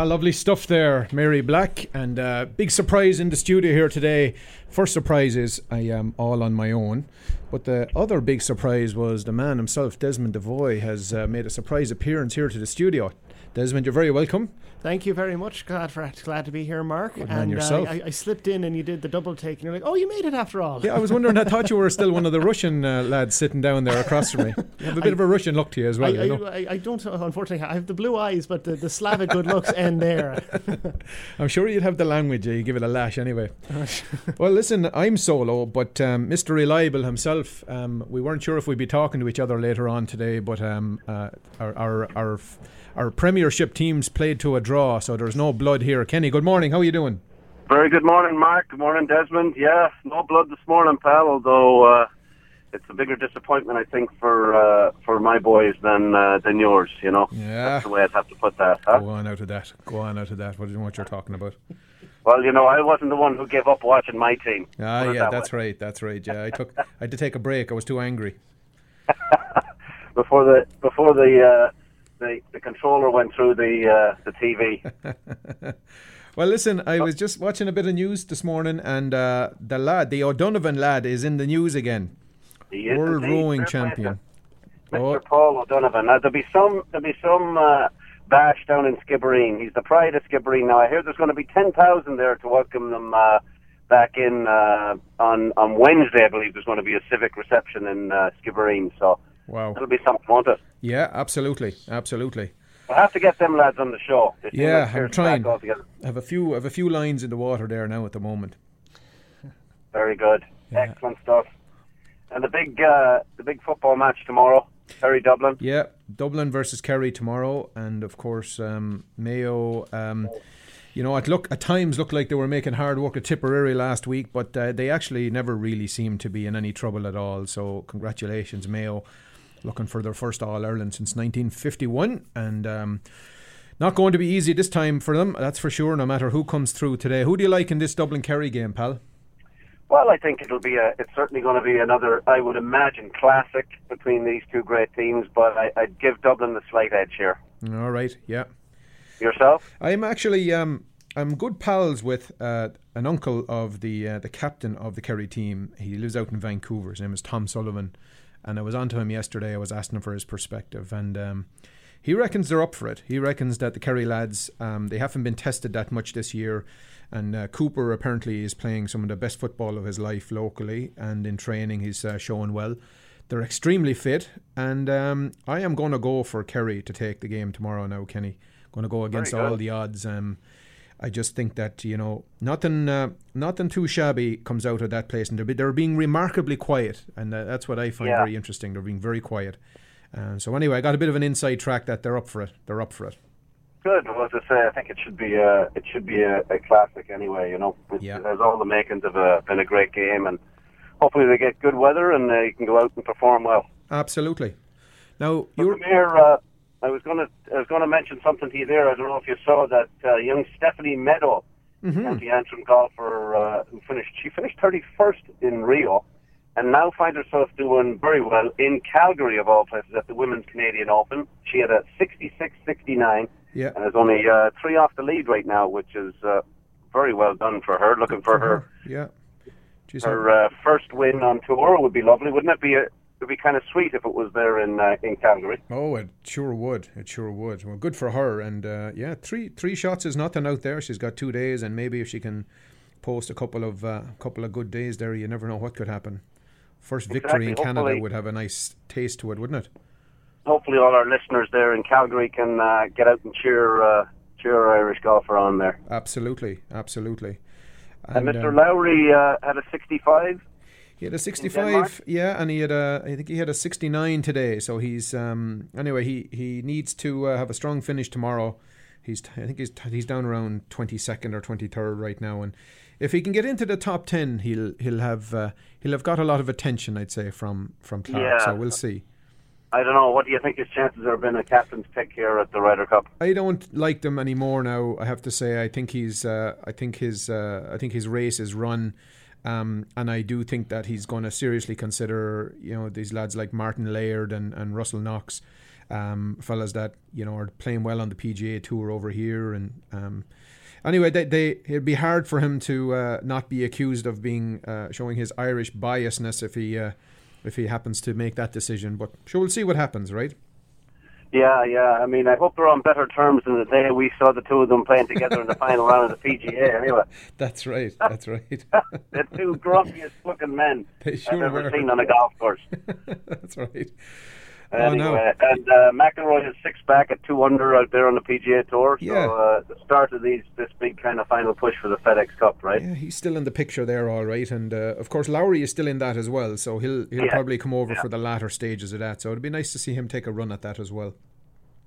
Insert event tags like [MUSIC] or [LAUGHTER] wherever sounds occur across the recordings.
Ah, lovely stuff there, Mary Black, and uh, big surprise in the studio here today. First surprise is I am all on my own, but the other big surprise was the man himself, Desmond Devoy, has uh, made a surprise appearance here to the studio. Desmond, you're very welcome. Thank you very much. Glad for glad to be here, Mark. Good and yourself. Uh, I, I slipped in and you did the double take, and you're like, "Oh, you made it after all." Yeah, I was wondering. I thought you were still one of the Russian uh, lads sitting down there across from me. You have a bit I- of a Russian look to you as well. I, you know? I, don't unfortunately. I have the blue eyes, but the, the Slavic good looks end there. [LAUGHS] I'm sure you'd have the language. uh, You give it a lash anyway. [LAUGHS] well, listen, I'm solo, but um, Mr. Reliable himself. Um, we weren't sure if we'd be talking to each other later on today, but um, uh, our, our our f- our Premiership teams played to a draw, so there's no blood here. Kenny, good morning. How are you doing? Very good morning, Mark. Good morning, Desmond. Yeah, no blood this morning, pal. Although uh, it's a bigger disappointment, I think, for uh, for my boys than uh, than yours. You know, Yeah. that's the way I'd have to put that. Huh? Go on out of that. Go on out of that. What do you know what you're talking about? Well, you know, I wasn't the one who gave up watching my team. Ah, yeah, that that's way. right. That's right. Yeah, I took. I had to take a break. I was too angry. [LAUGHS] Before the before the uh, the the controller went through the uh, the TV. [LAUGHS] Well, listen, I was just watching a bit of news this morning, and uh, the lad, the O'Donovan lad, is in the news again. He is World rowing champion. Mr. Oh. Paul O'Donovan. Now there'll be some there'll be some uh, bash down in Skibbereen. He's the pride of Skibbereen. Now I hear there's going to be ten thousand there to welcome them uh, back in uh, on on Wednesday. I believe there's going to be a civic reception in uh, Skibbereen. So Wow. it'll be something, won't it? Yeah, absolutely, absolutely. We'll have to get them lads on the show. Yeah, I'm trying. I have a few, I have a few lines in the water there now at the moment. [LAUGHS] Very good. Yeah. Excellent stuff. And the big uh, the big football match tomorrow. Kerry Dublin. Yeah, Dublin versus Kerry tomorrow, and of course um, Mayo. Um, you know, at look at times looked like they were making hard work at Tipperary last week, but uh, they actually never really seemed to be in any trouble at all. So congratulations, Mayo, looking for their first All Ireland since 1951, and. Um, not going to be easy this time for them, that's for sure, no matter who comes through today. Who do you like in this Dublin Kerry game, pal? Well, I think it'll be a. It's certainly going to be another. I would imagine classic between these two great teams, but I, I'd give Dublin the slight edge here. All right, yeah. Yourself? I'm actually um I'm good pals with uh, an uncle of the uh, the captain of the Kerry team. He lives out in Vancouver. His name is Tom Sullivan, and I was on to him yesterday. I was asking him for his perspective, and um, he reckons they're up for it. He reckons that the Kerry lads um, they haven't been tested that much this year, and uh, Cooper apparently is playing some of the best football of his life locally, and in training he's uh, showing well. They're extremely fit, and um, I am going to go for Kerry to take the game tomorrow. Now, Kenny, going to go against all the odds. Um, I just think that you know nothing, uh, nothing too shabby comes out of that place, and they're, be, they're being remarkably quiet, and uh, that's what I find Yeah. very interesting. They're being very quiet. Uh, so anyway, I got a bit of an inside track that they're up for it. They're up for it. Good. Well, as I say, I think it should be a. It should be a, a classic anyway. You know, it, Yeah. has all the makings of a been a great game, and hopefully they get good weather and they can go out and perform well. Absolutely. Now you're here, uh, I was going to I was going to mention something to you there. I don't know if you saw that uh, young Stephanie Meadow, Mhm. County Antrim golfer, uh, who finished she finished thirty first in Rio, and now finds herself doing very well in Calgary of all places at the Women's Canadian Open. She had a 66-69 yeah. and is only uh, three off the lead right now, which is uh, very well done for her. Looking for her Yeah. Jeez, her uh, first win on tour would be lovely, wouldn't it? Be a, it'd be kind of sweet if it was there in uh, in Calgary. Oh, it sure would. It sure would. Well, good for her. And uh, yeah, three three shots is nothing out there. She's got two days, and maybe if she can post a couple of uh, couple of good days there, you never know what could happen. First victory in Canada Hopefully- would have a nice taste to it, wouldn't it? Hopefully, all our listeners there in Calgary can uh, get out and cheer uh, cheer our Irish golfer on there. Absolutely, absolutely. And, Mr. um, Lowry uh, had a 65. He had a 65, yeah, and he had a, I think he had a 69 today. So he's, um, anyway, he he needs to uh, have a strong finish tomorrow. He's, I think he's he's down around 22nd or 23rd right now, and if he can get into the top 10, he'll he'll have uh, he'll have got a lot of attention, I'd say, from from Clark. Yeah. So we'll see. I don't know. What do you think his chances are being a captain's pick here at the Ryder Cup? I don't like them anymore now. I have to say, I think he's, uh, I think his, uh, I think his race is run, um, and I do think that he's going to seriously consider, you know, these lads like Martin Laird and, and Russell Knox, um, fellas that you know are playing well on the PGA Tour over here, and um, anyway, they, they it'd be hard for him to uh, not be accused of being uh, showing his Irish biasness if he uh, if he happens to make that decision. But sure, we'll see what happens, right? Yeah, yeah. I mean, I hope they're on better terms than the day we saw the two of them playing together in the [LAUGHS] final round of the PGA. Anyway, That's right. [LAUGHS] That's right. [LAUGHS] the two grumpiest looking men sure I've ever were. seen on a golf course. That's right. Oh, Anyway, no. and uh, McIlroy is six back at two under out there on the PGA Tour. So Yeah. uh, the start of these this big kind of final push for the FedEx Cup, right? Yeah, he's still in the picture there, all right, and uh, of course Lowry is still in that as well. So he'll he'll Yeah. probably come over for the latter stages of that. So it'd be nice to see him take a run at that as well.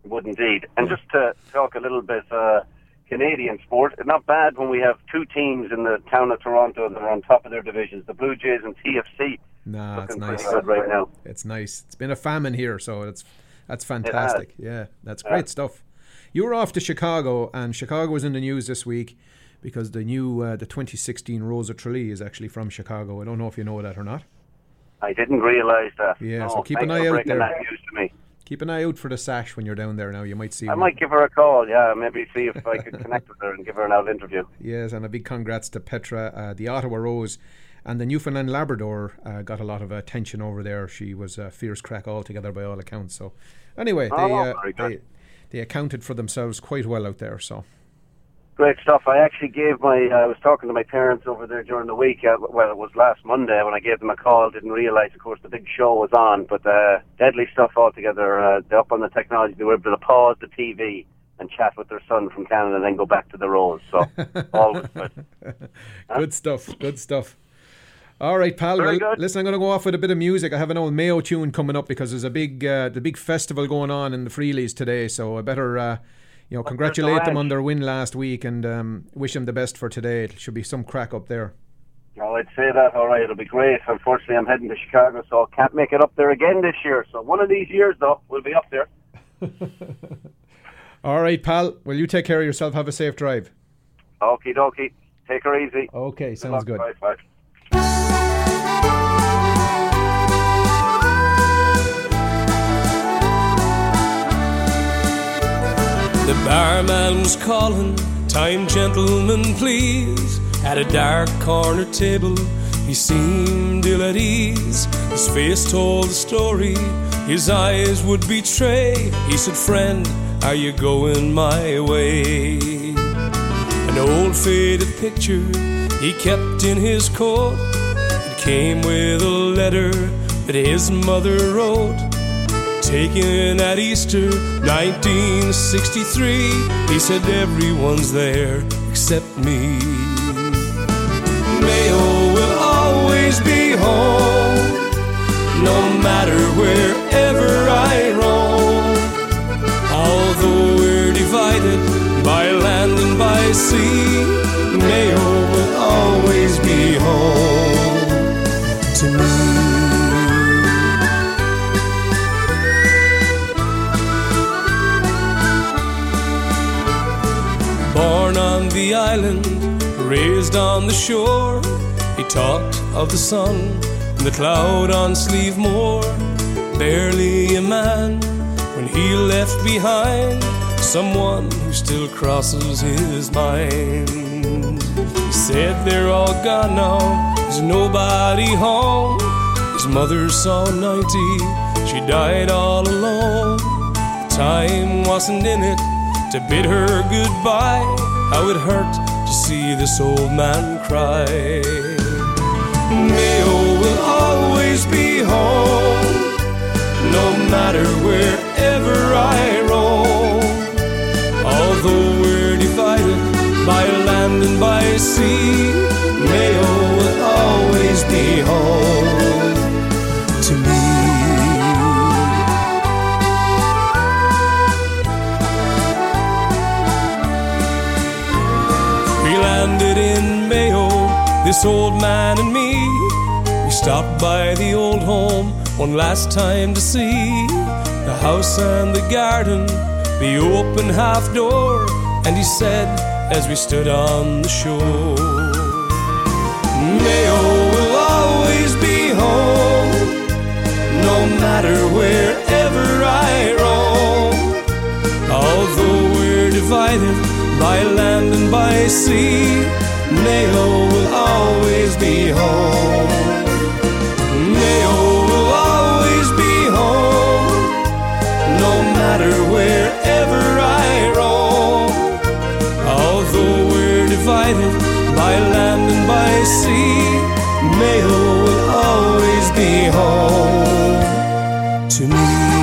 Would indeed. And just to talk a little bit uh, Canadian sport, not bad when we have two teams in the town of Toronto that are on top of their divisions, the Blue Jays and TFC. Nah, it's nice. right now. It's nice. It's been a famine here, so it's that's fantastic. Yeah, that's great stuff. You were off to Chicago, and Chicago was in the news this week because the new uh, the 2016 Rose of Tralee is actually from Chicago. I don't know if you know that or not. I didn't realise that. Yeah, No, so keep an eye out there. That news to me. Keep an eye out for the sash when you're down there. Now you might see. I one. might give her a call, yeah, maybe see if I could connect with her and give her an out interview. [LAUGHS] Yes, and a big congrats to Petra, uh, the Ottawa Rose, and the Newfoundland Labrador uh, got a lot of attention over there. She was a fierce crack altogether by all accounts. So, anyway, they Oh, uh, they they accounted for themselves quite well out there. So, Great stuff. I actually gave my. I was talking to my parents over there during the week. Uh, well, it was last Monday when I gave them a call. Didn't realise, of course, the big show was on. But uh, deadly stuff altogether. Uh, they're up on the technology. They were able to pause the TV and chat with their son from Canada, and then go back to the Rose. So [LAUGHS] all was good. good stuff. Good stuff. All right, pal. Very well, good. listen, I'm going to go off with a bit of music. I have an old Mayo tune coming up because there's a big uh, the big festival going on in the Freelies today. So I better. Uh, you know, congratulate them on their win last week and um, wish them the best for today. It should be some crack up there. Oh, I'd say that. All right, it'll be great. Unfortunately, I'm heading to Chicago, so I can't make it up there again this year. So one of these years, though, we'll be up there. [LAUGHS] All right, pal. Will you take care of yourself. Have a safe drive. Okie dokie. Take her easy. Okay, sounds good. Bye, bye. The barman was calling, time gentlemen please. At a dark corner table, he seemed ill at ease. His face told the story, his eyes would betray. He said, Friend, are you going my way? An old faded picture he kept in his coat. Came with a letter that his mother wrote. Taken at Easter 1963, he said, Everyone's there except me. Mayo will always be home, no matter wherever I roam. Although we're divided by land and by sea, Mayo will always be home the island, raised on the shore, he talked of the sun and the cloud on Slievemore. Barely a man when he left behind someone who still crosses his mind. He said they're all gone now, there's nobody home. His mother saw 90, she died all alone. Time wasn't in it to bid her goodbye. How it hurt to see this old man cry. Mayo will always be home, no matter wherever I roam. Although we're divided by land and by sea, Mayo will always be home this old man and me. We stopped by the old home one last time to see the house and the garden, the open half door. And he said, as we stood on the shore, Mayo will always be home, no matter wherever I roam. Although we're divided by land and by sea. Mayo will always be home. Mayo will always be home, no matter wherever I roam. Although we're divided by land and by sea, Mayo will always be home to me.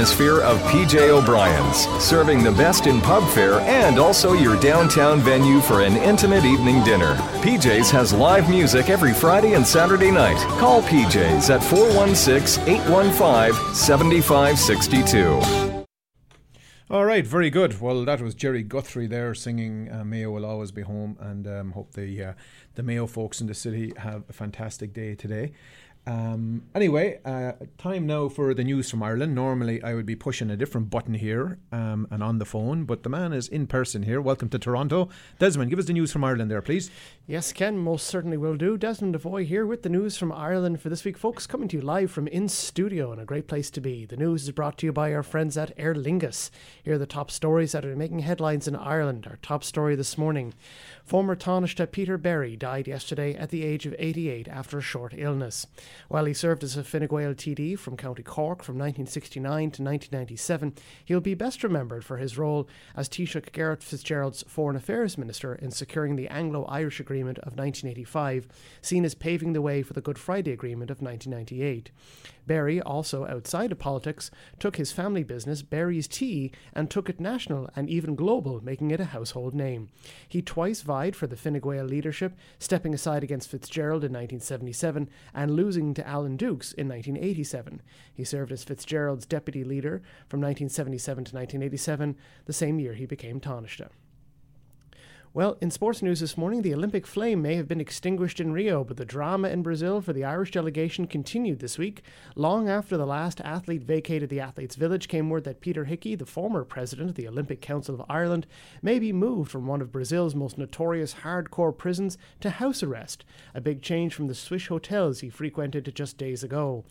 of PJ O'Brien's, serving the best in pub fare and also your downtown venue for an intimate evening dinner. PJ's has live music every Friday and Saturday night. Call PJ's at 416 815 7562. All right, very good. Well, that was Jerry Guthrie there singing uh, "Mayo Will Always Be Home," and um, hope the uh, the Mayo folks in the city have a fantastic day today. Um, anyway, uh, time now for the news from Ireland. Normally, I would be pushing a different button here um, and on the phone, but the man is in person here. Welcome to Toronto. Desmond, give us the news from Ireland there, please. Yes, Ken, most certainly will do. Desmond Devoy here with the news from Ireland for this week, folks, coming to you live from in studio and a great place to be. The news is brought to you by our friends at Aer Lingus. Here are the top stories that are making headlines in Ireland. Our top story this morning. Former Taoiseach Peter Barry died yesterday at the age of 88 after a short illness. While he served as a Fine Gael TD from County Cork from 1969 to 1997, he'll be best remembered for his role as Taoiseach Garret Fitzgerald's Foreign Affairs Minister in securing the Anglo Irish Agreement of 1985, seen as paving the way for the Good Friday Agreement of 1998. Barry, also outside of politics, took his family business, Barry's Tea, and took it national and even global, making it a household name. He twice vied for the Fine Gael leadership, stepping aside against Fitzgerald in 1977 and losing to Alan Dukes in 1987. He served as Fitzgerald's deputy leader from 1977 to 1987, the same year he became Taoiseach. Well, in sports news this morning, the Olympic flame may have been extinguished in Rio, but the drama in Brazil for the Irish delegation continued this week. Long after the last athlete vacated the athletes' village, came word that Peter Hickey, the former president of the Olympic Council of Ireland, may be moved from one of Brazil's most notorious hardcore prisons to house arrest, a big change from the Swiss hotels he frequented just days ago.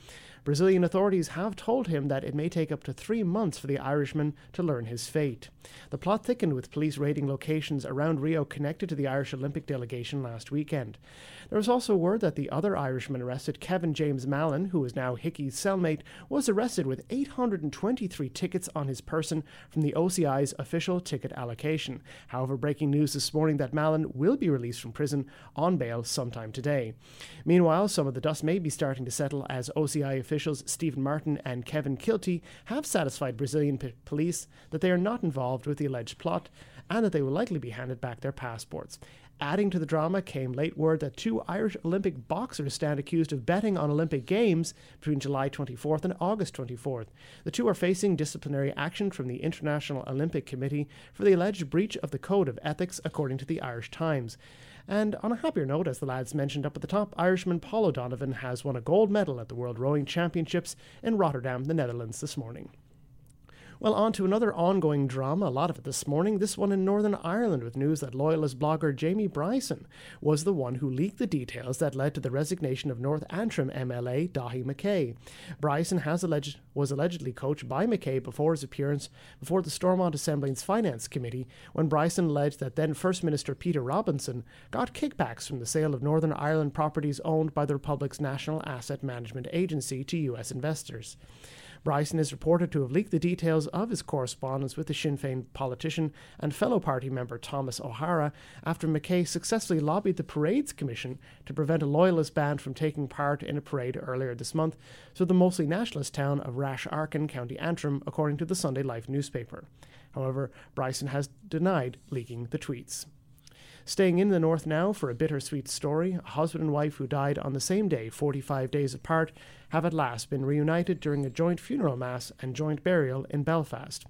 Brazilian authorities have told him that it may take up to three months for the Irishman to learn his fate. The plot thickened with police raiding locations around Rio connected to the Irish Olympic delegation last weekend. There was also word that the other Irishman arrested, Kevin James Mallon, who is now Hickey's cellmate, was arrested with 823 tickets on his person from the OCI's official ticket allocation. However, breaking news this morning that Mallon will be released from prison on bail sometime today. Meanwhile, some of the dust may be starting to settle as OCI officials Stephen Martin and Kevin Kilty have satisfied Brazilian p- police that they are not involved with the alleged plot and that they will likely be handed back their passports. Adding to the drama came late word that two Irish Olympic boxers stand accused of betting on Olympic Games between July 24th and August 24th. The two are facing disciplinary action from the International Olympic Committee for the alleged breach of the Code of Ethics, according to the Irish Times. And on a happier note, as the lads mentioned up at the top, Irishman Paul O'Donovan has won a gold medal at the World Rowing Championships in Rotterdam, the Netherlands, this morning. Well, on to another ongoing drama, a lot of it this morning, this one in Northern Ireland, with news that Loyalist blogger Jamie Bryson was the one who leaked the details that led to the resignation of North Antrim MLA Daithí McKay. Bryson has alleged, was allegedly coached by McKay before his appearance before the Stormont Assembly's Finance Committee, when Bryson alleged that then First Minister Peter Robinson got kickbacks from the sale of Northern Ireland properties owned by the Republic's National Asset Management Agency to U.S. investors. Bryson is reported to have leaked the details of his correspondence with the Sinn Féin politician and fellow party member Thomas O'Hara after McKay successfully lobbied the Parades Commission to prevent a loyalist band from taking part in a parade earlier this month through the mostly nationalist town of Rasharkin, County Antrim, according to the Sunday Life newspaper. However, Bryson has denied leaking the tweets. Staying in the north now for a bittersweet story, a husband and wife who died on the same day, 45 days apart, have at last been reunited during a joint funeral mass and joint burial in Belfast.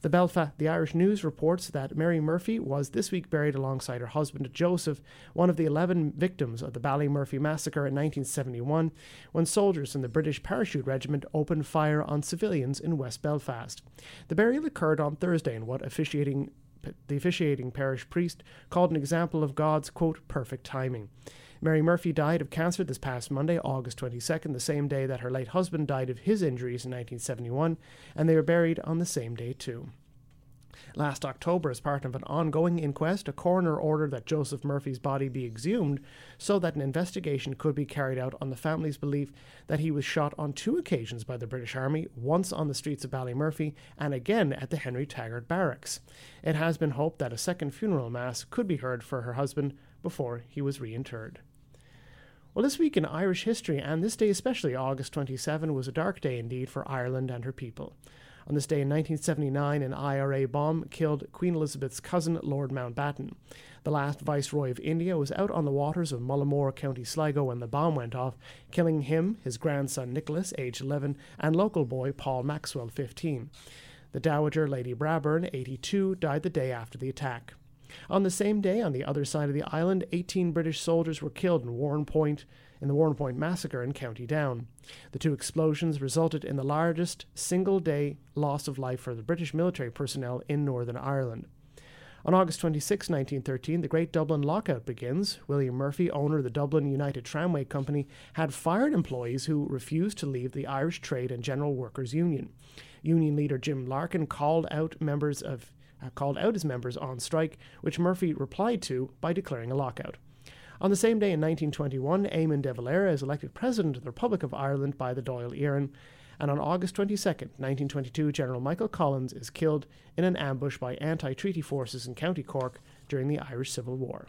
The Belfast, the Irish News reports that Mary Murphy was this week buried alongside her husband Joseph, one of the 11 victims of the Ballymurphy massacre in 1971, when soldiers in the British Parachute Regiment opened fire on civilians in West Belfast. The burial occurred on Thursday in what officiating the officiating parish priest called an example of God's quote perfect timing. Mary Murphy died of cancer this past Monday, August 22nd, the same day that her late husband died of his injuries in 1971, and they were buried on the same day, too. Last October, as part of an ongoing inquest, a coroner ordered that Joseph Murphy's body be exhumed so that an investigation could be carried out on the family's belief that he was shot on two occasions by the British Army, once on the streets of Ballymurphy and again at the Henry Taggart Barracks. It has been hoped that a second funeral mass could be heard for her husband before he was reinterred. Well, this week in Irish history, and this day especially, August 27, was a dark day indeed for Ireland and her people. On this day in 1979, an IRA bomb killed Queen Elizabeth's cousin, Lord Mountbatten. The last Viceroy of India was out on the waters of Mullaghmore, County Sligo, when the bomb went off, killing him, his grandson Nicholas, aged 11, and local boy Paul Maxwell, 15. The Dowager Lady Brabourne, 82, died the day after the attack. On the same day, on the other side of the island, 18 British soldiers were killed in Warrenpoint in the Warrenpoint massacre in County Down. The two explosions resulted in the largest single day loss of life for the British military personnel in Northern Ireland. On August 26, 1913, the Great Dublin Lockout begins. William Murphy, owner of the Dublin United Tramway Company, had fired employees who refused to leave the Irish Trade and General Workers Union. Union leader Jim Larkin called out members of uh, called out his members on strike, which Murphy replied to by declaring a lockout. On the same day in 1921, Eamon de Valera is elected President of the Republic of Ireland by the Dáil Éireann, and on August 22, 1922, General Michael Collins is killed in an ambush by anti treaty forces in County Cork during the Irish Civil War.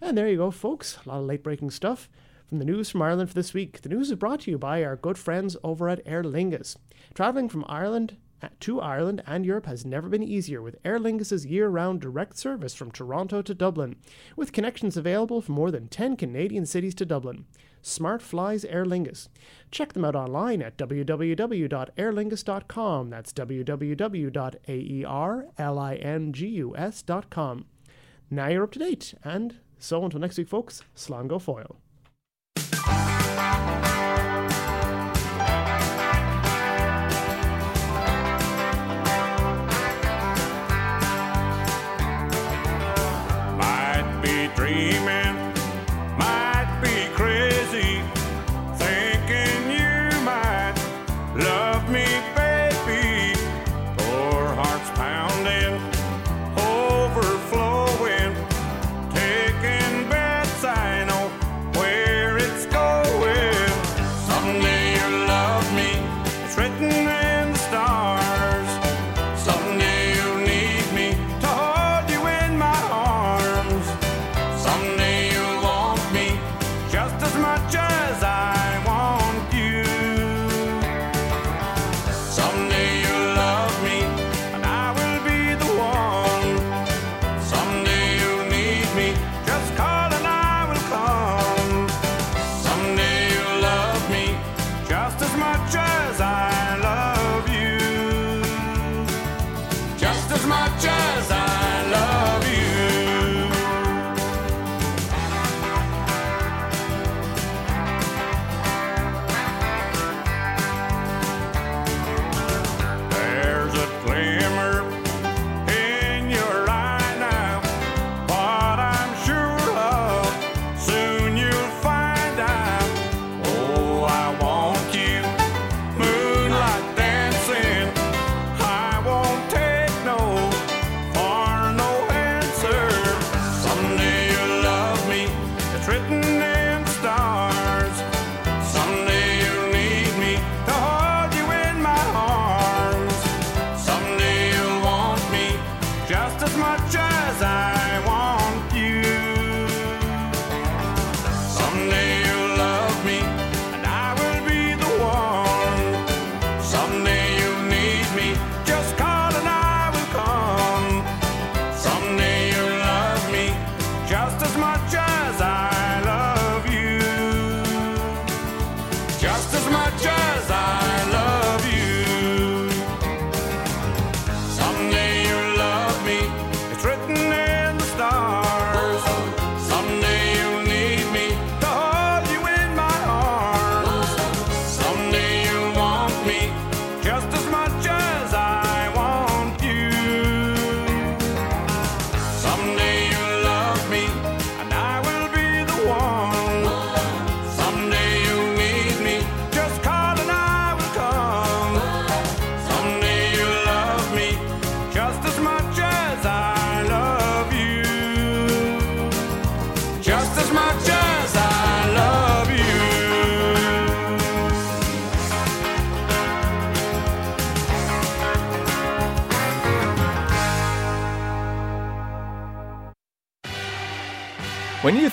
And there you go, folks. A lot of late breaking stuff from the news from Ireland for this week. The news is brought to you by our good friends over at Aer Lingus. Traveling from Ireland to Ireland and Europe has never been easier with Aer Lingus' year round direct service from Toronto to Dublin, with connections available from more than 10 Canadian cities to Dublin. Smart flies Aer Lingus. Check them out online at www.aerlingus.com. That's www.aerlingus.com. Now you're up to date, and so until next week, folks, Slán go foil.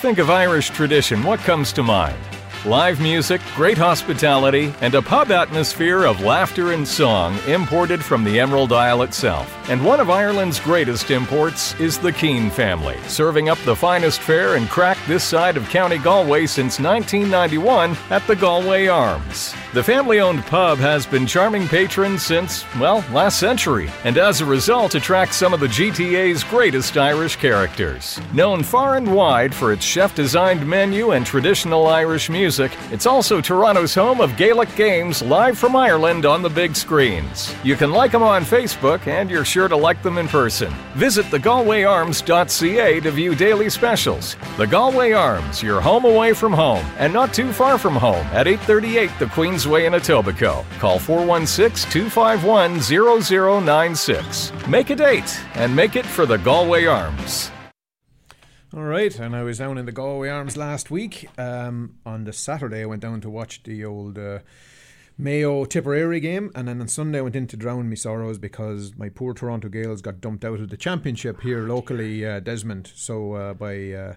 Think of Irish tradition, what comes to mind? Live music, great hospitality, and a pub atmosphere of laughter and song imported from the Emerald Isle itself. And one of Ireland's greatest imports is the Keane family, serving up the finest fare and crack this side of County Galway since 1991 at the Galway Arms. The family owned pub has been charming patrons since, well, last century, and as a result attracts some of the GTA's greatest Irish characters. Known far and wide for its chef designed menu and traditional Irish music, it's also Toronto's home of Gaelic games live from Ireland on the big screens. You can like them on Facebook, and you're sure to like them in person. Visit thegalwayarms.ca to view daily specials. The Galway Arms, your home away from home, and not too far from home at 838 the Queensway in Etobicoke. Call 416-251-0096. Make a date and make it for the Galway Arms. All right, and I was down in the Galway Arms last week. Um, on the Saturday, I went down to watch the old uh, Mayo Tipperary game, and then on Sunday I went in to drown my sorrows because my poor Toronto Gaels got dumped out of the championship here locally, uh, Desmond. So uh, by uh,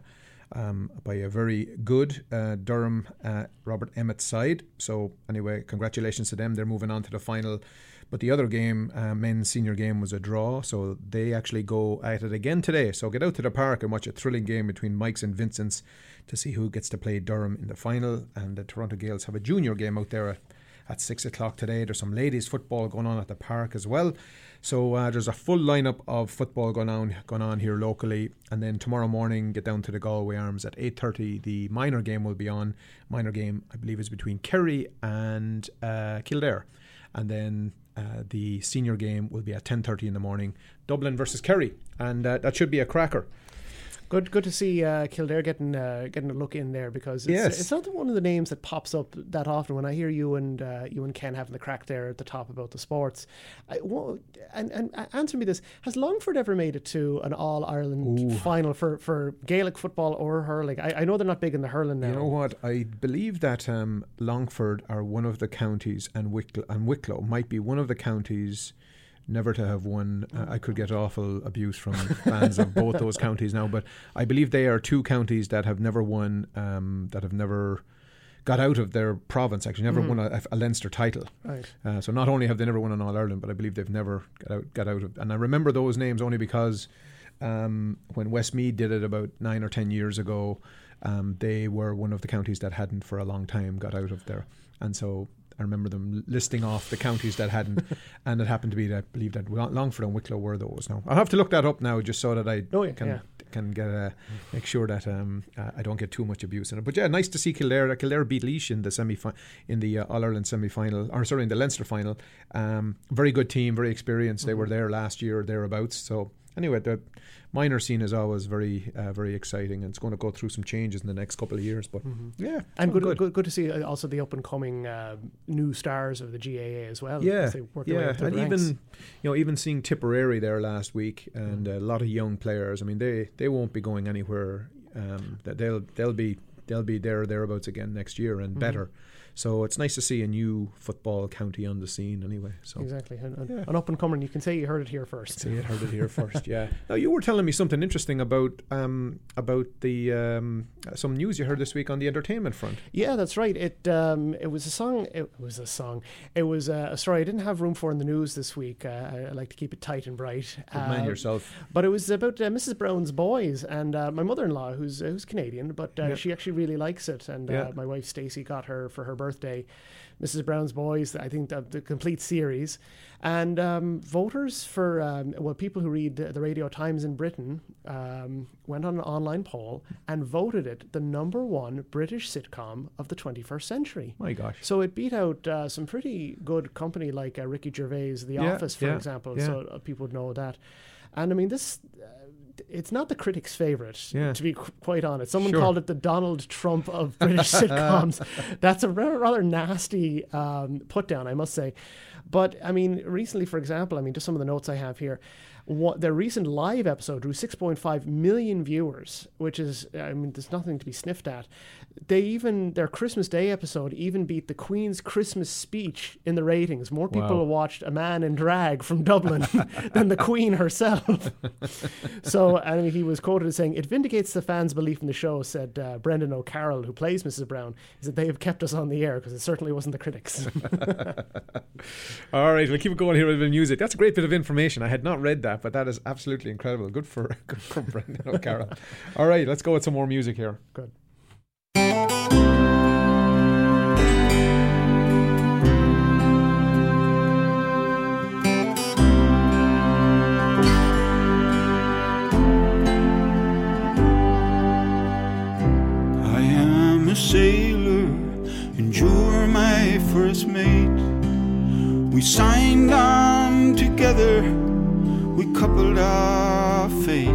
um, by a very good uh, Durham uh, Robert Emmett side. So anyway, congratulations to them. They're moving on to the final. But the other game, uh, men's senior game, was a draw, so they actually go at it again today. So get out to the park and watch a thrilling game between Mike's and Vincent's to see who gets to play Durham in the final. And the Toronto Gaels have a junior game out there at, at six o'clock today. There's some ladies football going on at the park as well. So uh, there's a full lineup of football going on going on here locally, and then tomorrow morning get down to the Galway Arms at 8:30. The minor game will be on. Minor game, I believe, is between Kerry and uh, Kildare, and then uh, the senior game will be at 10:30 in the morning. Dublin versus Kerry, and uh, that should be a cracker. Good, good to see uh, Kildare getting uh, getting a look in there because it's, Yes. it's not one of the names that pops up that often. When I hear you and uh, you and Ken having the crack there at the top about the sports, I, and, and uh, answer me this: Has Longford ever made it to an All Ireland final for, for Gaelic football or hurling? I, I know they're not big in the hurling now. You know what? I believe that um, Longford are one of the counties, and Wicklow, and Wicklow might be one of the counties never to have won. Uh, I could get awful abuse from fans of both those counties now, but I believe they are two counties that have never won, um, that have never got out of their province. Actually, never won a, a Leinster title. Right. Uh, so not only have they never won an All Ireland, but I believe they've never got out got out of. And I remember those names only because um, when Westmeath did it about nine or ten years ago, um, they were one of the counties that hadn't for a long time got out of there, and so. I remember them listing off the counties that hadn't, [LAUGHS] and it happened to be that I believe that Longford and Wicklow were those. Now I'll have to look that up now, just so that I Oh, yeah, can yeah. can get a, make sure that um, uh, I don't get too much abuse in it. But yeah, nice to see Kildare. Kildare beat Laois in the semi in the uh, All Ireland semi final, or sorry, in the Leinster final. Um, very good team, very experienced. They Mm-hmm. were there last year, thereabouts. So anyway, the minor scene is always very uh, very exciting, and it's going to go through some changes in the next couple of years. But yeah, Mm-hmm. And so good, good, good, to see uh, also the up and coming uh, new stars of the GAA as well. Yeah, as they work their way yeah, and the even you know even seeing Tipperary there last week and a lot of young players. I mean, they they won't be going anywhere. Um, that they'll they'll be they'll be there or thereabouts again next year Mm-hmm. and better. So it's nice to see a new football county on the scene anyway. So. exactly, and, and Yeah. an up and coming. You can say you heard it here first. So you heard it here [LAUGHS] first, yeah. Now you were telling me something interesting about um, about the um, some news you heard this week on the entertainment front. Yeah, that's right. It um, it was a song. It was a song. It was uh, a story I didn't have room for in the news this week. Uh, I, I like to keep it tight and bright. Man Uh, yourself. But it was about uh, Mrs. Brown's boys and uh, my mother-in-law, who's uh, who's Canadian, but uh, Yeah. she actually really likes it. And uh, my wife Stacey got her for her birthday. Mrs. Brown's Boys, I think the, the complete series. And um, voters for, um, well, people who read the, the Radio Times in Britain um, went on an online poll and voted it the number one British sitcom of the 21st century. My gosh. So it beat out uh, some pretty good company like uh, Ricky Gervais, The Yeah, Office, for yeah, example. yeah. So uh, people would know that. And I mean, this. Uh, it's not the critics' favorite, Yeah. to be qu- quite honest. Someone Sure. called it the Donald Trump of [LAUGHS] British sitcoms. [LAUGHS] That's a ra- rather nasty um, put down, I must say. But I mean, recently, for example, I mean, just some of the notes I have here. What their recent live episode drew 6.5 million viewers, which is, I mean, there's nothing to be sniffed at. They even their Christmas Day episode even beat the Queen's Christmas speech in the ratings. More people Wow. watched a man in drag from Dublin [LAUGHS] than the Queen herself. [LAUGHS] so, I mean, he was quoted as saying, "It vindicates the fans' belief in the show," said uh, Brendan O'Carroll, who plays Mrs. Brown, is that they have kept us on the air because it certainly wasn't the critics. [LAUGHS] All right, we'll keep it going here with of music. That's a great bit of information. I had not read that, but that is absolutely incredible. Good for [LAUGHS] good for Brendan O'Carroll. All right, let's go with some more music here. Good. I am a sailor, and you're my first mate. We signed on together, we coupled our fate.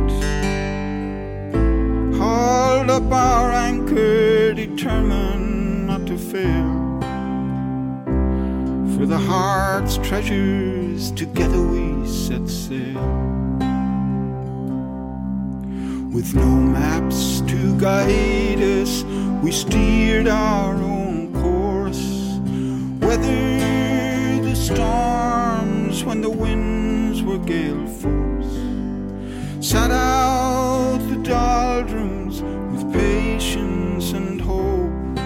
Hauled up our anchor, determined not to fail. For the heart's treasures, together we set sail. With no maps to guide us, we steered our own course. Weathered the storms when the winds were gale force. Sat out the doldrums with patience and hope.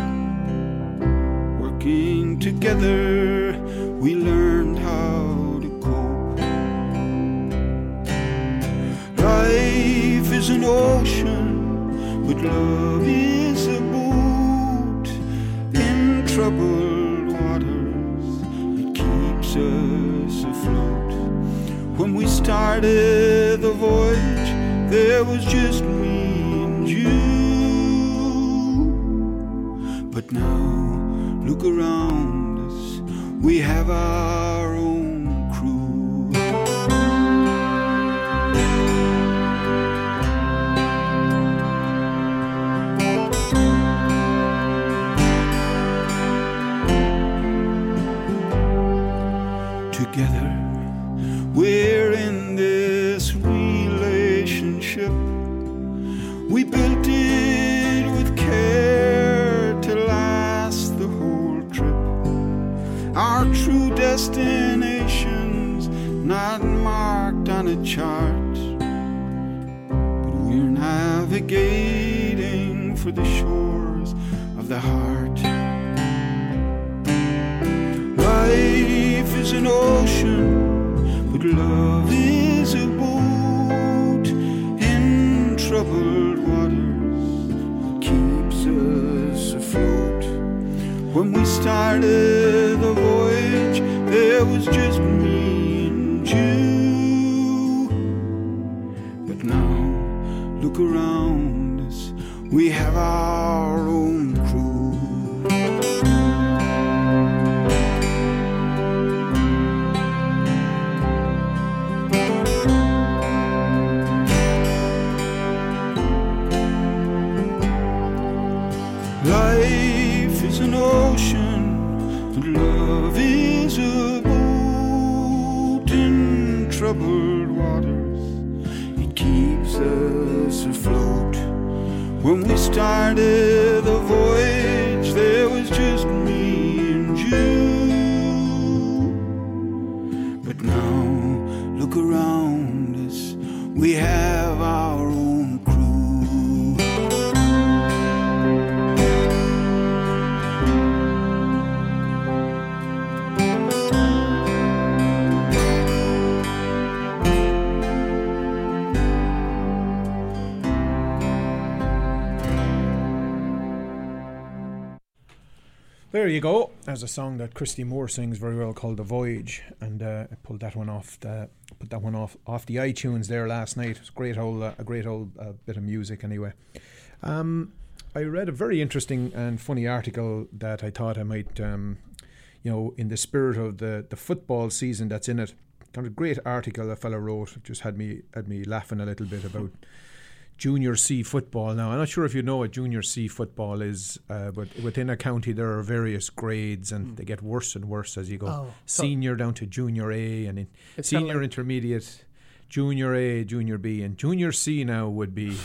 Working together, we learned how to cope. Life is an ocean, but love is a boat in troubled started the voyage, there was just me and you. But now, look around us, we have our destination's not marked on a chart, but we're navigating for the shores of the heart. Life is an ocean, but love is a boat in troubled waters. Keeps us afloat. When we started the voyage, there was just me and you. But now, look around us, we have our own started you go. There's a song that Christy Moore sings very well called "The Voyage," and uh, I pulled that one off. The, put that one off off the iTunes there last night. It's a great old, uh, a great old uh, bit of music. Anyway, um, I read a very interesting and funny article that I thought I might, um, you know, in the spirit of the the football season that's in it. Kind of great article a fellow wrote. Just had me had me laughing a little bit about [LAUGHS] junior C football. Now, I'm not sure if you know what junior C football is, uh, but within a county there are various grades and they get worse and worse as you go. Oh, so- senior down to junior A and in senior like- intermediate, junior A, junior B, and junior C now would be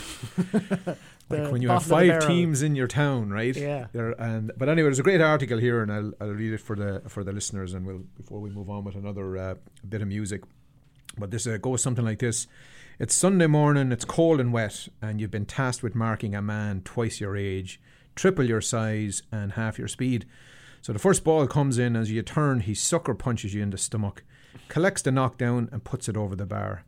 [LAUGHS] like when you have bottom of the five teams in your town, right? Yeah. There, and but anyway, there's a great article here, and I'll I'll read it for the for the listeners, and we'll before we move on with another uh, bit of music. But this uh, goes something like this. It's Sunday morning, it's cold and wet, and you've been tasked with marking a man twice your age, triple your size, and half your speed. So the first ball comes in, as you turn, he sucker punches you in the stomach, collects the knockdown, and puts it over the bar.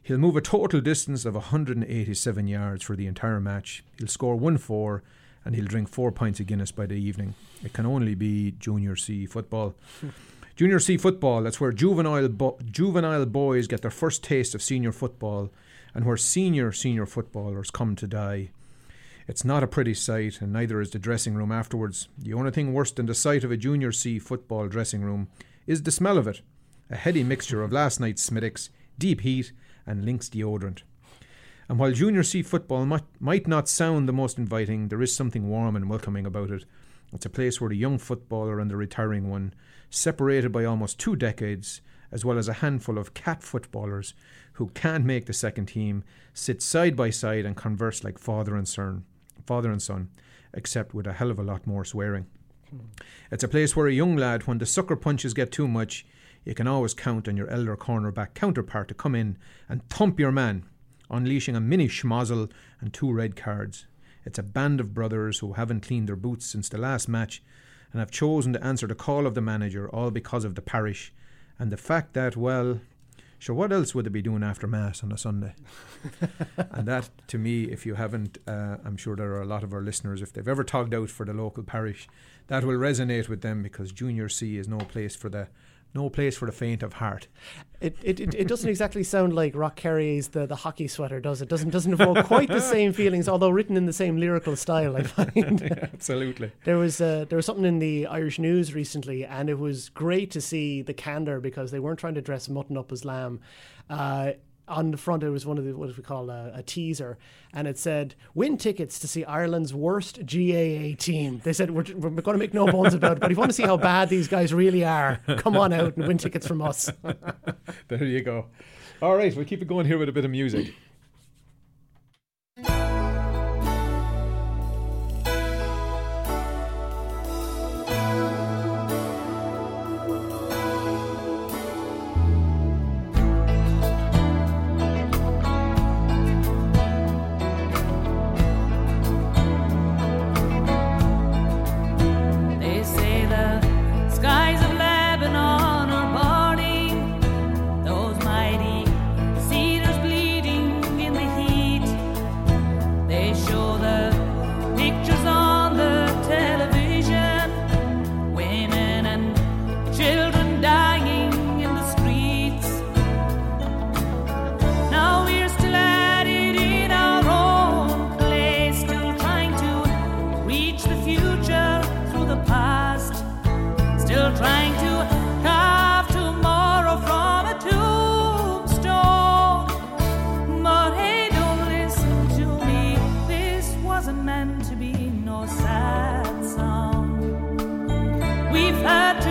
He'll move a total distance of 187 yards for the entire match. He'll score 1 4 and he'll drink four pints of Guinness by the evening. It can only be Junior C football. [LAUGHS] Junior C football, that's where juvenile, bo- juvenile boys get their first taste of senior football and where senior senior footballers come to die. It's not a pretty sight, and neither is the dressing room afterwards. The only thing worse than the sight of a Junior C football dressing room is the smell of it a heady mixture of last night's Smithwick's, deep heat, and Lynx deodorant. And while Junior C football might, might not sound the most inviting, there is something warm and welcoming about it. It's a place where the young footballer and the retiring one, separated by almost two decades, as well as a handful of cat footballers who can't make the second team, sit side by side and converse like father and son, father and son, except with a hell of a lot more swearing. It's a place where a young lad, when the sucker punches get too much, you can always count on your elder cornerback counterpart to come in and thump your man, unleashing a mini schmozzle and two red cards. It's a band of brothers who haven't cleaned their boots since the last match and have chosen to answer the call of the manager, all because of the parish and the fact that, well, sure, what else would they be doing after Mass on a Sunday? [LAUGHS] and that, to me, if you haven't, uh, I'm sure there are a lot of our listeners, if they've ever togged out for the local parish, that will resonate with them because Junior C is no place for the no place for the faint of heart. It, it, it, it doesn't exactly sound like Roch Carrier's the, the hockey sweater, does it? Doesn't doesn't evoke quite the same [LAUGHS] feelings, although written in the same lyrical style. I find [LAUGHS] Absolutely. there was uh, there was something in the Irish news recently, and it was great to see the candor because they weren't trying to dress mutton up as lamb. Uh, on the front, it was one of the what we call a, a teaser, and it said, "Win tickets to see Ireland's worst GAA team." They said, "We're, we're going to make no bones about it, but if you want to see how bad these guys really are, come on out and win tickets from us." [LAUGHS] There you go. All right, we'll keep it going here with a bit of music. I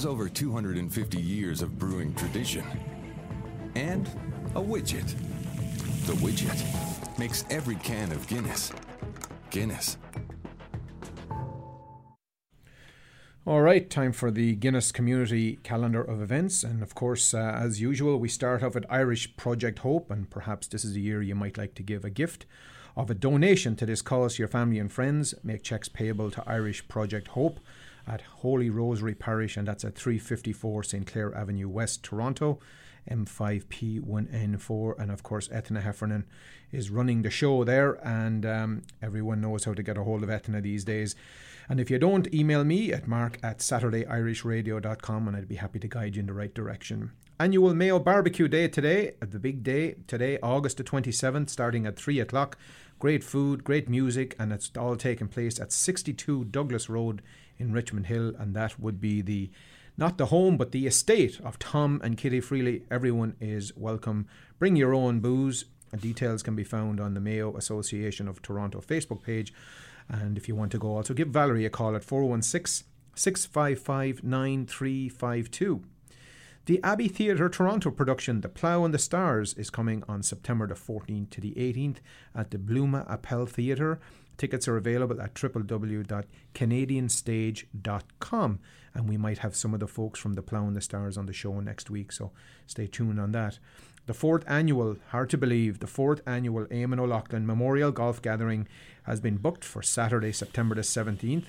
there's over 250 years of brewing tradition. And a widget. The widget makes every can of Guinness Guinness. All right, time for the Guinness Community Calendar of Events. And of course, uh, as usual, we start off at Irish Project Hope. And perhaps this is a year you might like to give a gift of a donation to this cause your family and friends. Make checks payable to Irish Project Hope at Holy Rosary Parish, and that's at 354 St. Clair Avenue West, Toronto. M5P1N4, and of course, Etna Heffernan is running the show there, and um, everyone knows how to get a hold of Etna these days. And if you don't, email me at mark at saturdayirishradio.com and I'd be happy to guide you in the right direction. Annual Mayo Barbecue Day today, the big day today, August the 27th, starting at 3 o'clock. Great food, great music, and it's all taking place at 62 Douglas Road in Richmond Hill, and that would be the not the home, but the estate of Tom and Kitty Freely. Everyone is welcome. Bring your own booze. Details can be found on the Mayo Association of Toronto Facebook page. And if you want to go, also give Valerie a call at 416 655 9352. The Abbey Theatre Toronto production, The Plough and the Stars, is coming on September the 14th to the 18th at the Bluma Appel Theatre. Tickets are available at www.canadianstage.com. And we might have some of the folks from The Plough and the Stars on the show next week, so stay tuned on that. The fourth annual, hard to believe, the fourth annual Eamon O'Loughlin Memorial Golf Gathering has been booked for Saturday, September the 17th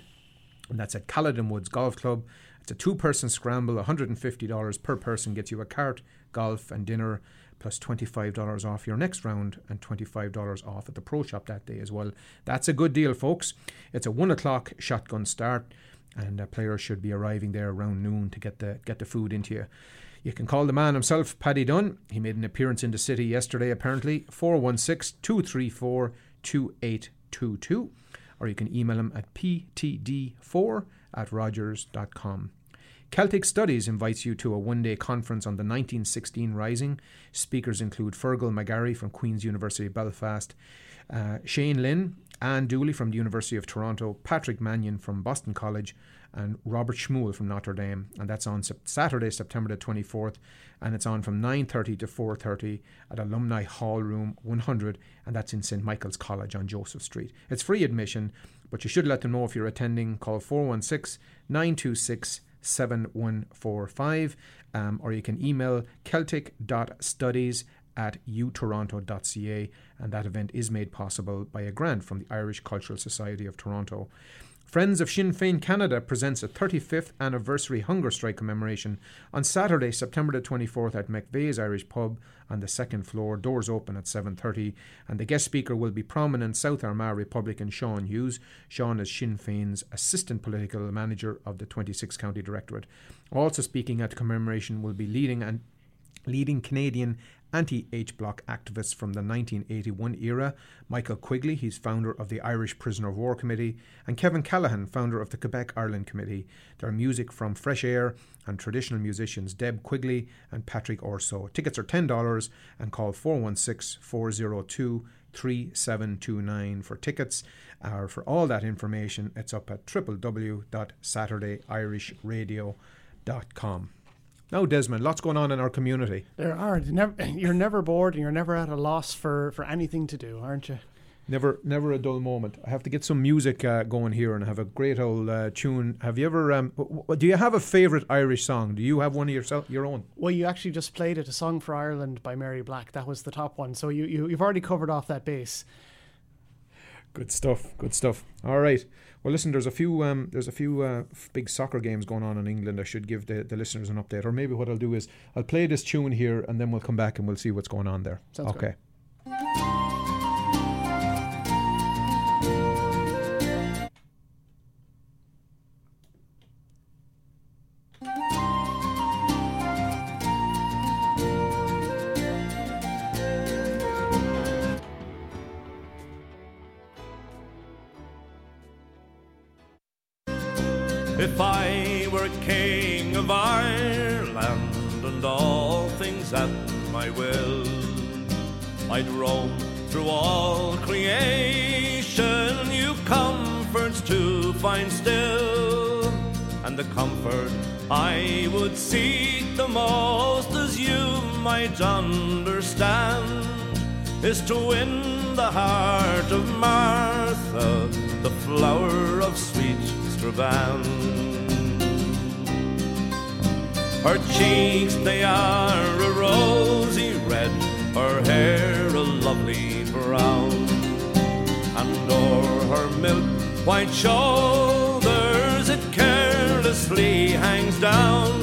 and that's at Caledon Woods Golf Club. It's a two person scramble, $150 per person gets you a cart, golf, and dinner, plus $25 off your next round and $25 off at the pro shop that day as well. That's a good deal, folks. It's a one o'clock shotgun start, and uh, players should be arriving there around noon to get the get the food into you. You can call the man himself, Paddy Dunn. He made an appearance in the city yesterday, apparently. 416 234 2822. or you can email him at ptd4 at rogers.com. Celtic Studies invites you to a one day conference on the 1916 Rising. Speakers include Fearghal McGarry from Queen's University Belfast, uh, Shane Lynn, Anne Dooley from the University of Toronto, Patrick Mannion from Boston College, and Robert Schmuhl from Notre Dame. And that's on Saturday, September the 24th, and it's on from 9.30 to 4.30 at Alumni Hall Room 100, and that's in St. Michael's College on Joseph Street. It's free admission, but you should let them know if you're attending. Call 416 926 7145, um, or you can email celtic.studies at utoronto.ca, and that event is made possible by a grant from the Irish Cultural Society of Toronto. Friends of Sinn Féin Canada presents a 35th anniversary hunger strike commemoration on Saturday, September the 24th at McVeigh's Irish Pub on the second floor. Doors open at 7:30, and the guest speaker will be prominent South Armagh Republican Sean Hughes. Sean is Sinn Féin's assistant political manager of the 26th County Directorate. Also speaking at commemoration will be leading and leading Canadian anti H block activists from the 1981 era Michael Quigley, he's founder of the Irish Prisoner of War Committee, and Kevin Callahan, founder of the Quebec Ireland Committee. Their music from Fresh Air and traditional musicians Deb Quigley and Patrick Orso. Tickets are $10 and call 416 402 3729 for tickets. Or for all that information, it's up at www.saturdayirishradio.com. Now, Desmond, lots going on in our community. There are. You're never, [LAUGHS] you're never bored and you're never at a loss for, for anything to do, aren't you? Never, never a dull moment. I have to get some music uh, going here and have a great old uh, tune. Have you ever? Um, w- w- do you have a favourite Irish song? Do you have one of yourself, your own? Well, you actually just played it, a song for Ireland by Mary Black. That was the top one. So you, you you've already covered off that base. Good stuff. Good stuff. All right. Well, listen. There's a few. Um, there's a few uh, big soccer games going on in England. I should give the, the listeners an update, or maybe what I'll do is I'll play this tune here, and then we'll come back and we'll see what's going on there. Sounds okay. good. To win the heart of Martha, the flower of sweet Strabane. Her cheeks, they are a rosy red, her hair a lovely brown, and o'er her milk white shoulders it carelessly hangs down.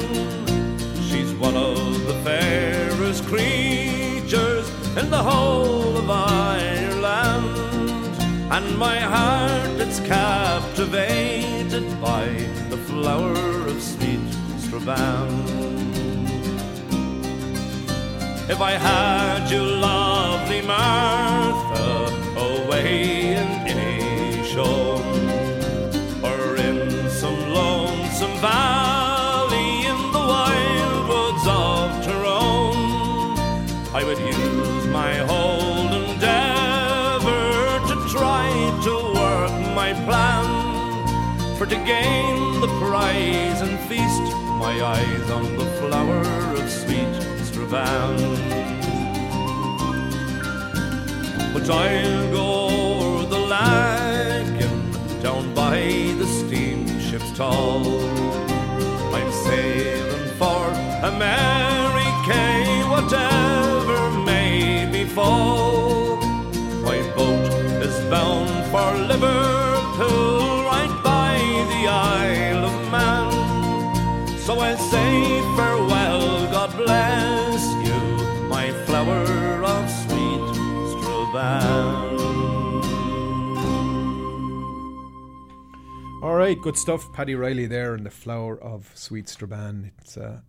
She's one of the fairest creatures in the whole and my heart it's captivated by the flower of sweet Strabane. If I had you, lovely Martha, away in Inishowen, or in some lonesome valley for to gain the prize and feast my eyes on the flower of sweet Strabane. But I'll go o'er the lagan down by the steamship's tall. I'm sailing for America, whatever may befall. My boat is bound for Liverpool, So I'll say farewell, God bless you, my flower of sweet Strabane. All right, good stuff. Paddy Reilly there and the flower of Sweet Strabane. It's a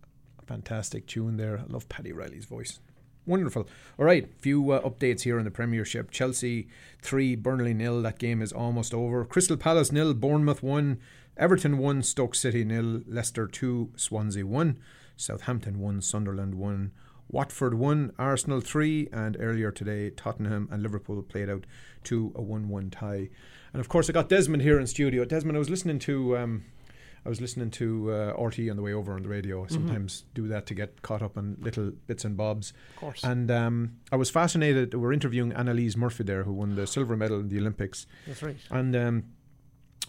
fantastic tune there. I love Paddy Reilly's voice. Wonderful. All right, few uh, updates here in the Premiership. Chelsea 3, Burnley nil. That game is almost over. Crystal Palace nil, Bournemouth 1, Everton 1, Stoke City nil, Leicester 2, Swansea 1, Southampton 1, Sunderland 1, Watford 1, Arsenal 3, and earlier today, Tottenham and Liverpool played out to a 1 1 tie. And of course, I got Desmond here in studio. Desmond, I was listening to. Um, I was listening to uh, RT on the way over on the radio. I sometimes do that to get caught up on little bits and bobs. Of course. And um, I was fascinated. We're interviewing Annalise Murphy there, who won the silver medal in the Olympics. That's right. And um,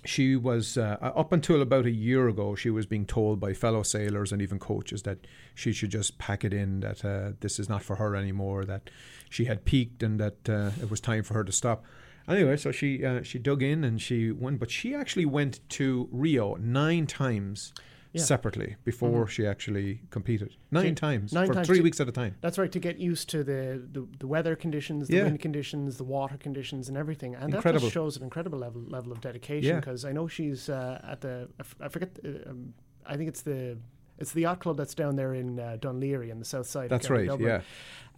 she was, uh, up until about a year ago, she was being told by fellow sailors and even coaches that she should just pack it in, that uh, this is not for her anymore, that she had peaked and that uh, it was time for her to stop. Anyway, so she uh, she dug in and she won, but she actually went to Rio nine times Yeah. Mm-hmm. separately before she actually competed. Nine She- times nine for times three she- weeks at a time. That's right, to get used to the, the, the weather conditions, the Yeah. wind conditions, the water conditions, and everything. And that just shows an incredible level level of dedication. Yeah. Because I know she's uh, at the I, f- I forget uh, um, I think it's the it's the yacht club that's down there in uh, Dún Laoghaire on the south side. That's right, Dublin. yeah.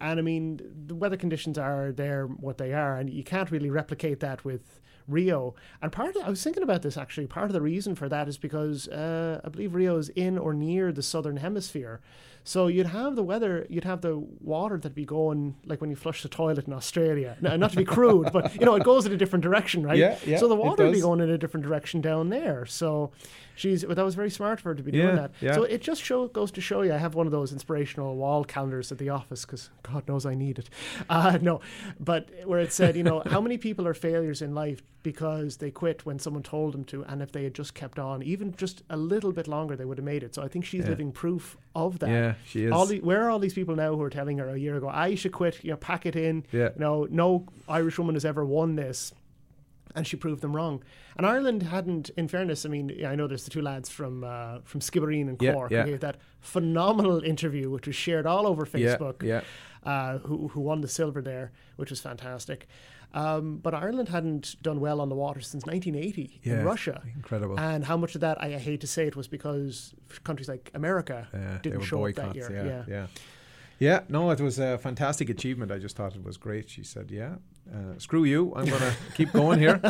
And I mean, the weather conditions are there what they are, and you can't really replicate that with Rio. And part of, I was thinking about this actually. Part of the reason for that is because uh, I believe Rio is in or near the southern hemisphere. So you'd have the weather, you'd have the water that'd be going like when you flush the toilet in Australia. Now, not to be crude, but you know it goes in a different direction, right? Yeah, yeah, So the water would be going in a different direction down there. So she's that was very smart for her to be doing Yeah, that. yeah. So it just show, goes to show you. I have one of those inspirational wall calendars at the office because God knows I need it. [LAUGHS] Uh, no, but where it said, you know, how many people are failures in life because they quit when someone told them to, and if they had just kept on, even just a little bit longer, they would have made it. So I think she's Yeah. living proof of that. Yeah, she is. All the, where are all these people now who are telling her a year ago, I should quit, you know, pack it in. Yeah. You know, no Irish woman has ever won this and she proved them wrong. And Ireland hadn't, in fairness, I mean, I know there's the two lads from uh, from Skibbereen and Yeah, Cork yeah. who gave that phenomenal interview, which was shared all over Yeah, Facebook. yeah. Uh, who who won the silver there, which was fantastic. Um, but Ireland hadn't done well on the water since 1980 Yeah, in Russia. incredible. And how much of that, I, I hate to say it, was because countries like America Yeah, didn't show up that boycotts. year. Yeah, yeah, yeah. No, it was a fantastic achievement. I just thought it was great. She said, "Yeah, uh, screw you. I'm going to keep going here."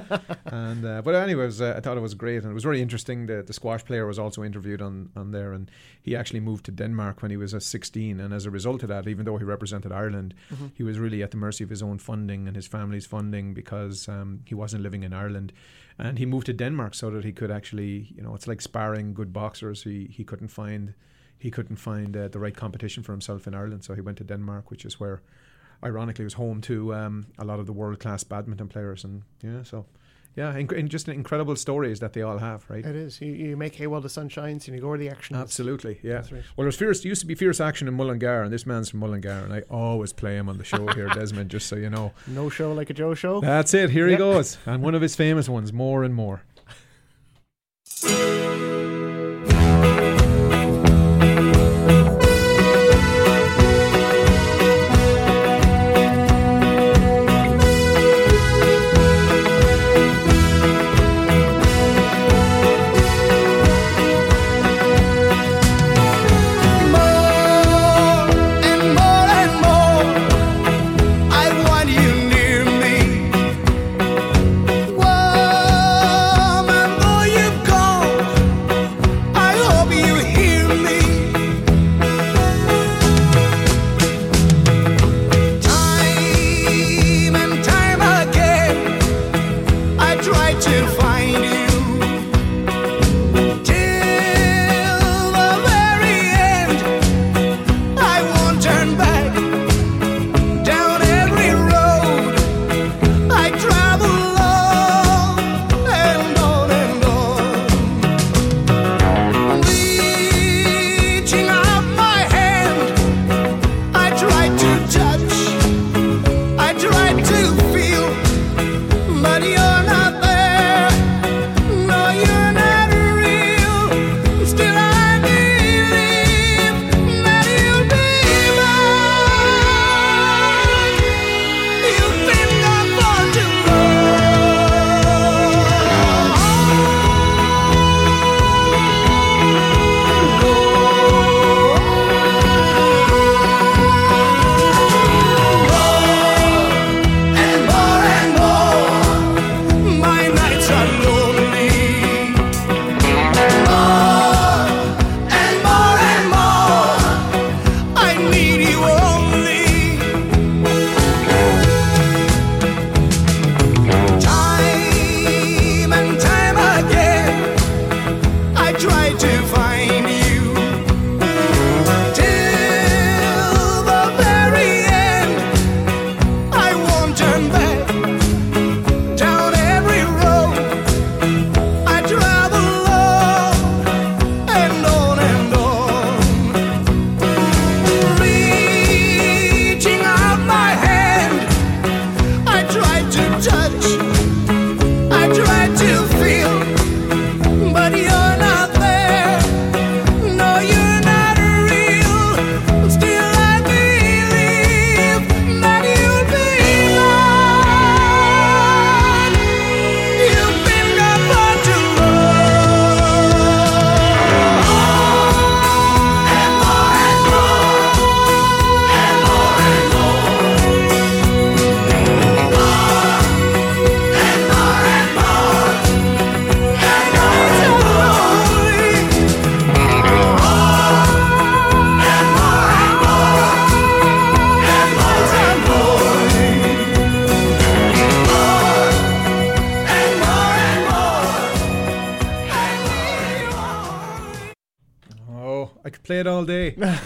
And uh, but anyways, uh, I thought it was great, and it was very interesting. The the squash player was also interviewed on on there, and he actually moved to Denmark when he was uh, 16, and as a result of that, even though he represented Ireland, he was really at the mercy of his own funding and his family's funding because um, he wasn't living in Ireland. And he moved to Denmark so that he could actually, you know, it's like sparring good boxers. He he couldn't find he couldn't find uh, the right competition for himself in Ireland, so he went to Denmark, which is where, ironically, was home to um, a lot of the world class badminton players, and yeah, so yeah, inc- and just incredible stories that they all have, right? It is. You, you make hay while the sun shines and you go where the action. Absolutely, yeah. Right. Well, there's fierce. Used to be fierce action in Mullingar, and this man's from Mullingar, and I always play him on the show here, [LAUGHS] Desmond. Just so you know, No show like a Joe show. that's it. Here he goes, and one of his famous ones, more and. More [LAUGHS]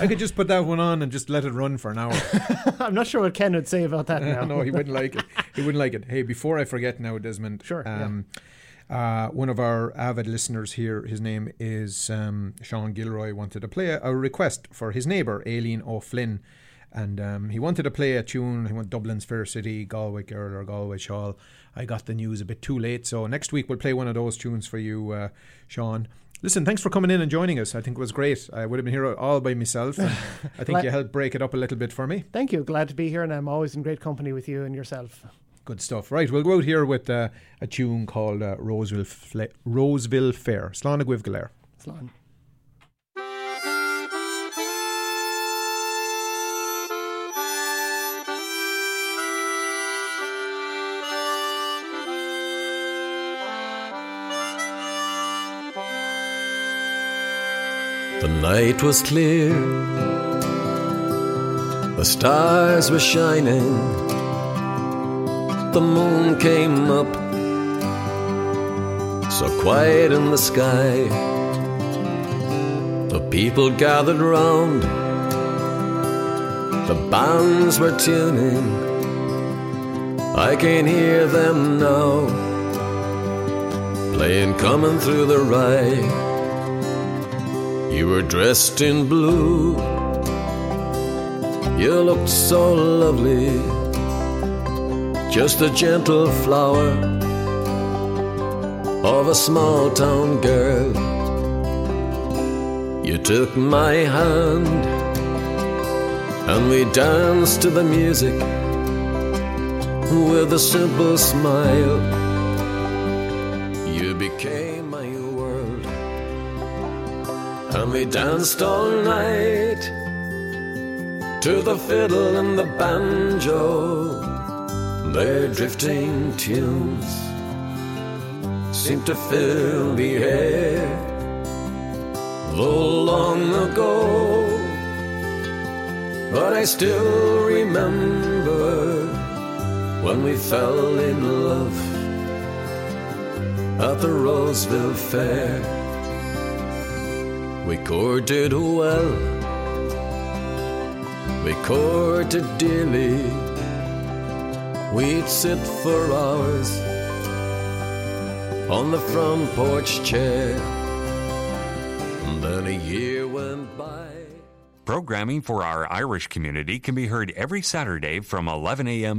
could just put that one on and just let it run for an hour. [LAUGHS] I'm not sure what Ken would say about that [LAUGHS] now. no, he wouldn't like it. [LAUGHS] He wouldn't like it. Hey, before I forget now, Desmond. Sure, yeah. Um, uh, one of our avid listeners here, his name is um, Sean Gilroy, wanted to play a, a request for his neighbour, Aileen O'Flynn. And um, he wanted to play a tune. He went Dublin's Fair City, Galway Girl, or Galway Shawl. I got the news a bit too late. So next week we'll play one of those tunes for you, uh, Sean. Listen, thanks for coming in and joining us. I think it was great. I would have been here all by myself. [LAUGHS] I think you helped break it up a little bit for me. Thank you. Glad to be here, and I'm always in great company with you and yourself. Good stuff. Right, we'll go out here with uh, a tune called uh, Roseville, Fle- Roseville Fair. Slán Gwив Galer. Slán. The night was clear, the stars were shining, the moon came up, so quiet in the sky. The people gathered round, the bands were tuning. I can hear them now, playing coming through the rye. You were dressed in blue. You looked so lovely. Just a gentle flower of a small town girl. You took my hand and we danced to the music with a simple smile. We danced all night to the fiddle and the banjo, their drifting tunes seemed to fill the air. Though long ago, but I still remember when we fell in love at the Roseville Fair. We courted well, we courted dearly. We'd sit for hours on the front porch chair. And then a year went by. Programming for our Irish community can be heard every Saturday from 11 a.m.